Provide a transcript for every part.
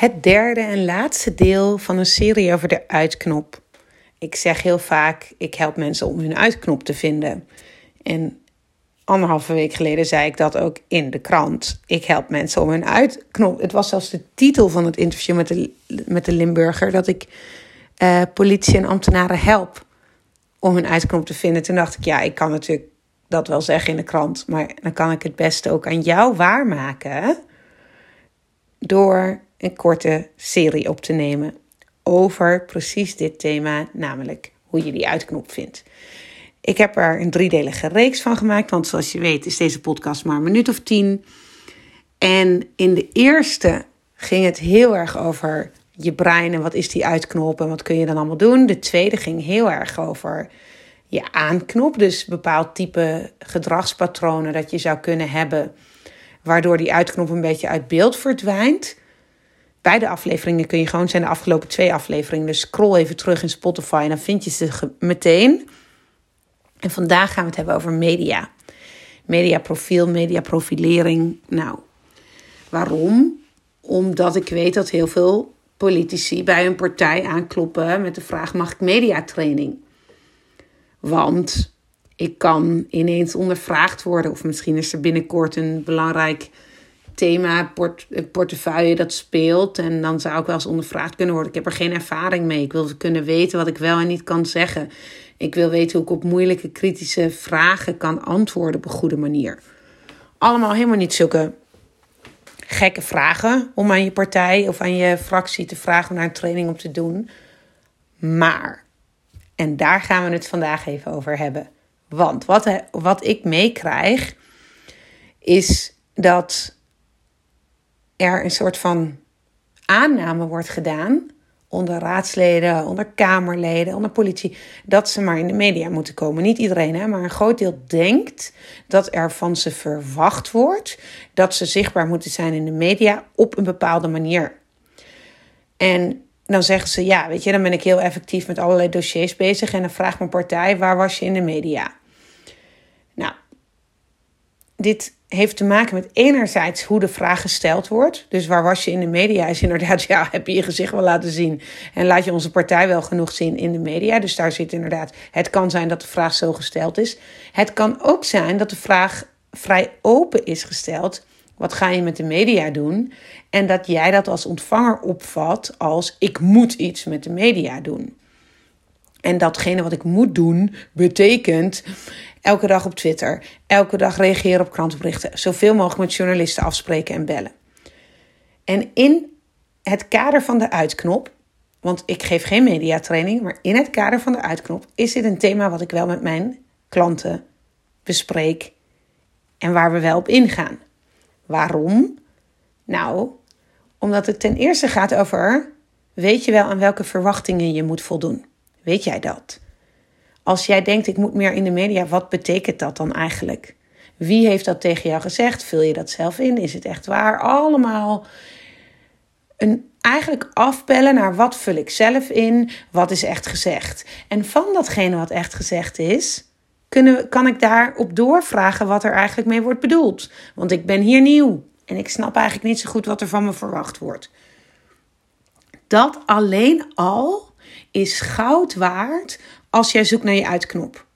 Het derde en laatste deel van een serie over de uitknop. Ik zeg heel vaak: ik help mensen om hun uitknop te vinden. En anderhalve week geleden zei ik dat ook in de krant. Ik help mensen om hun uitknop. Het was zelfs de titel van het interview met de, met de Limburger: dat ik uh, politie en ambtenaren help om hun uitknop te vinden. Toen dacht ik: ja, ik kan natuurlijk dat wel zeggen in de krant, maar dan kan ik het beste ook aan jou waarmaken. Door een korte serie op te nemen over precies dit thema, namelijk hoe je die uitknop vindt. Ik heb er een driedelige reeks van gemaakt, want zoals je weet is deze podcast maar een minuut of tien. En in de eerste ging het heel erg over je brein en wat is die uitknop en wat kun je dan allemaal doen. De tweede ging heel erg over je aanknop, dus bepaald type gedragspatronen dat je zou kunnen hebben, waardoor die uitknop een beetje uit beeld verdwijnt. Beide afleveringen kun je gewoon zijn de afgelopen twee afleveringen. Dus scroll even terug in Spotify en dan vind je ze meteen. En vandaag gaan we het hebben over media. Mediaprofiel, mediaprofilering. Nou, waarom? Omdat ik weet dat heel veel politici bij een partij aankloppen met de vraag: mag ik mediatraining? Want ik kan ineens ondervraagd worden, of misschien is er binnenkort een belangrijk thema, port, portefeuille dat speelt. En dan zou ik wel eens ondervraagd kunnen worden. Ik heb er geen ervaring mee. Ik wil kunnen weten wat ik wel en niet kan zeggen. Ik wil weten hoe ik op moeilijke, kritische vragen kan antwoorden op een goede manier. Allemaal helemaal niet zulke gekke vragen om aan je partij of aan je fractie te vragen om daar een training op te doen. Maar, en daar gaan we het vandaag even over hebben. Want wat, wat ik meekrijg, is dat er een soort van aanname wordt gedaan onder raadsleden, onder kamerleden, onder politie, dat ze maar in de media moeten komen. Niet iedereen, hè, maar een groot deel denkt dat er van ze verwacht wordt dat ze zichtbaar moeten zijn in de media op een bepaalde manier. En dan zeggen ze, ja, weet je, dan ben ik heel effectief met allerlei dossiers bezig en dan vraagt mijn partij, waar was je in de media? Dit heeft te maken met enerzijds hoe de vraag gesteld wordt. Dus waar was je in de media? Is inderdaad, ja, heb je je gezicht wel laten zien? En laat je onze partij wel genoeg zien in de media? Dus daar zit inderdaad, het kan zijn dat de vraag zo gesteld is. Het kan ook zijn dat de vraag vrij open is gesteld. Wat ga je met de media doen? En dat jij dat als ontvanger opvat als ik moet iets met de media doen. En datgene wat ik moet doen betekent elke dag op Twitter, elke dag reageren op krantenberichten, zoveel mogelijk met journalisten afspreken en bellen. En in het kader van de uitknop, want ik geef geen mediatraining, maar in het kader van de uitknop is dit een thema wat ik wel met mijn klanten bespreek en waar we wel op ingaan. Waarom? Nou, omdat het ten eerste gaat over: weet je wel aan welke verwachtingen je moet voldoen? Weet jij dat? Als jij denkt, ik moet meer in de media, wat betekent dat dan eigenlijk? Wie heeft dat tegen jou gezegd? Vul je dat zelf in? Is het echt waar? Allemaal een, eigenlijk afbellen naar wat vul ik zelf in, wat is echt gezegd. En van datgene wat echt gezegd is, kunnen, kan ik daarop doorvragen wat er eigenlijk mee wordt bedoeld. Want ik ben hier nieuw en ik snap eigenlijk niet zo goed wat er van me verwacht wordt. Dat alleen al is goud waard als jij zoekt naar je uitknop.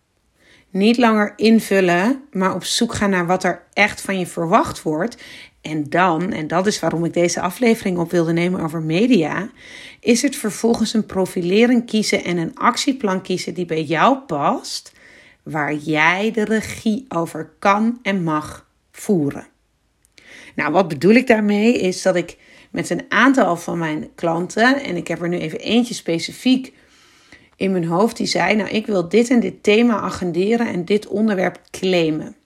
Niet langer invullen, maar op zoek gaan naar wat er echt van je verwacht wordt. En dan, en dat is waarom ik deze aflevering op wilde nemen over media, is het vervolgens een profilering kiezen en een actieplan kiezen die bij jou past, waar jij de regie over kan en mag voeren. Nou, wat bedoel ik daarmee? Is dat ik met een aantal van mijn klanten, en ik heb er nu even eentje specifiek in mijn hoofd, die zei: Nou, ik wil dit en dit thema agenderen en dit onderwerp claimen.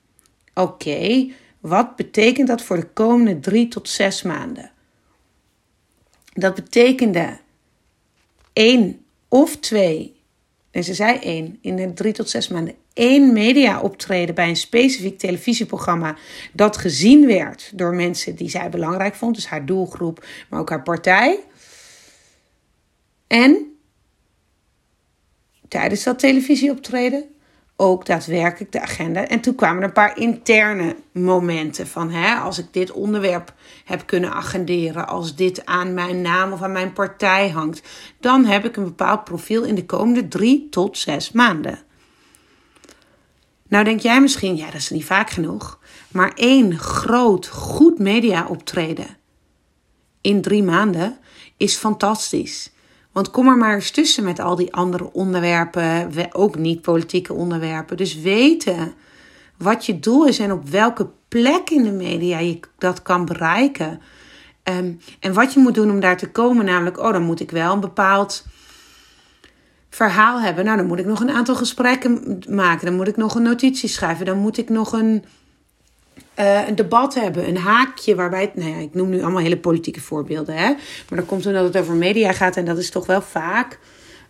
Oké, wat betekent dat voor de komende drie tot zes maanden? Dat betekende één of twee, en ze zei één, in de drie tot zes maanden, media optreden bij een specifiek televisieprogramma dat gezien werd door mensen die zij belangrijk vond, dus haar doelgroep, maar ook haar partij. En tijdens dat televisieoptreden ook daadwerkelijk de agenda. En toen kwamen er een paar interne momenten van, hè, als ik dit onderwerp heb kunnen agenderen, als dit aan mijn naam of aan mijn partij hangt, dan heb ik een bepaald profiel in de komende drie tot zes maanden. Nou denk jij misschien, ja, dat is niet vaak genoeg. Maar één groot, goed media optreden in drie maanden is fantastisch. Want kom er maar eens tussen met al die andere onderwerpen, ook niet politieke onderwerpen. Dus weten wat je doel is en op welke plek in de media je dat kan bereiken. Ehm, en wat je moet doen om daar te komen, namelijk, oh, dan moet ik wel een bepaald verhaal hebben. Nou, dan moet ik nog een aantal gesprekken maken. Dan moet ik nog een notitie schrijven. Dan moet ik nog een, uh, een debat hebben. Een haakje waarbij... nou ja, ik noem nu allemaal hele politieke voorbeelden. Hè? Maar dat komt omdat het over media gaat. En dat is toch wel vaak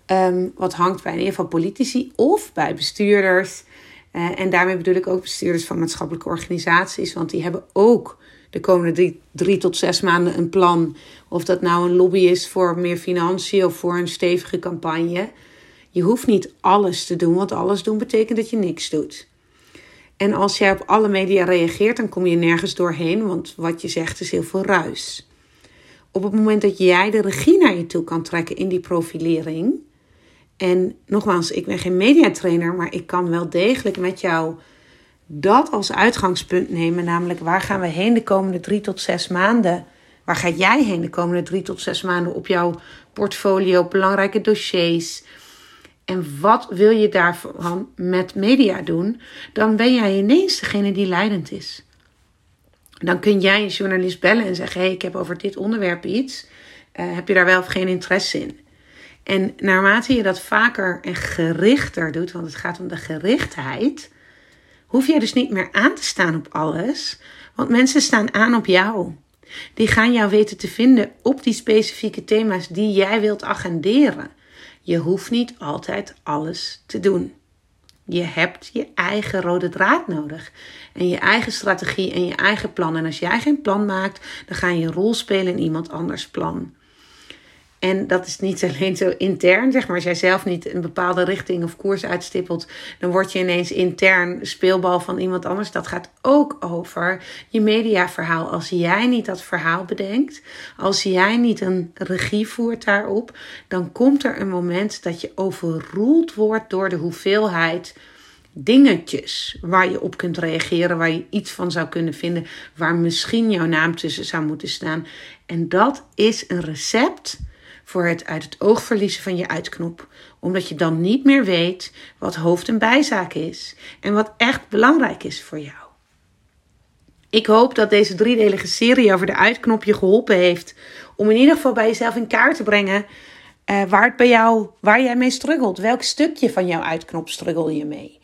um, wat hangt bij in ieder geval politici of bij bestuurders. Uh, en daarmee bedoel ik ook bestuurders van maatschappelijke organisaties. Want die hebben ook de komende drie, drie, tot zes maanden een plan. Of dat nou een lobby is voor meer financiën of voor een stevige campagne. Je hoeft niet alles te doen, want alles doen betekent dat je niks doet. En als jij op alle media reageert, dan kom je nergens doorheen, want wat je zegt is heel veel ruis. Op het moment dat jij de regie naar je toe kan trekken in die profilering. En nogmaals, ik ben geen mediatrainer, maar ik kan wel degelijk met jou dat als uitgangspunt nemen. Namelijk, waar gaan we heen de komende drie tot zes maanden? Waar ga jij heen de komende drie tot zes maanden op jouw portfolio, belangrijke dossiers? en wat wil je daarvan met media doen, dan ben jij ineens degene die leidend is. Dan kun jij een journalist bellen en zeggen: hey, ik heb over dit onderwerp iets. Uh, heb je daar wel of geen interesse in? En naarmate je dat vaker en gerichter doet, want het gaat om de gerichtheid, hoef je dus niet meer aan te staan op alles, want mensen staan aan op jou. Die gaan jou weten te vinden op die specifieke thema's die jij wilt agenderen. Je hoeft niet altijd alles te doen. Je hebt je eigen rode draad nodig. En je eigen strategie en je eigen plan. En als jij geen plan maakt, dan ga je een rol spelen in iemand anders plan. En dat is niet alleen zo intern, zeg maar. Als jij zelf niet een bepaalde richting of koers uitstippelt, dan word je ineens intern speelbal van iemand anders. Dat gaat ook over je mediaverhaal. Als jij niet dat verhaal bedenkt, als jij niet een regie voert daarop, dan komt er een moment dat je overroeld wordt door de hoeveelheid dingetjes waar je op kunt reageren, waar je iets van zou kunnen vinden, waar misschien jouw naam tussen zou moeten staan. En dat is een recept voor het uit het oog verliezen van je uitknop, omdat je dan niet meer weet wat hoofd- en bijzaak is en wat echt belangrijk is voor jou. Ik hoop dat deze driedelige serie over de uitknop je geholpen heeft om in ieder geval bij jezelf in kaart te brengen uh, waar het bij jou, waar jij mee struggelt. Welk stukje van jouw uitknop struggle je mee?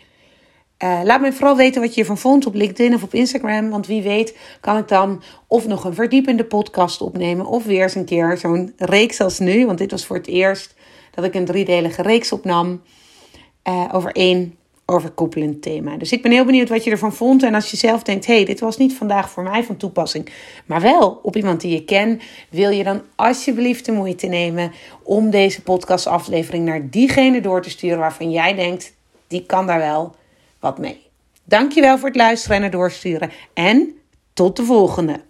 Uh, laat me vooral weten wat je ervan vond op LinkedIn of op Instagram. Want wie weet kan ik dan of nog een verdiepende podcast opnemen. Of weer eens een keer zo'n reeks als nu. Want dit was voor het eerst dat ik een driedelige reeks opnam. Uh, over één overkoepelend thema. Dus ik ben heel benieuwd wat je ervan vond. En als je zelf denkt, hey, dit was niet vandaag voor mij van toepassing. Maar wel op iemand die je kent. Wil je dan alsjeblieft de moeite nemen om deze podcastaflevering naar diegene door te sturen waarvan jij denkt, die kan daar wel wat mee. Dankjewel voor het luisteren en het doorsturen. En tot de volgende.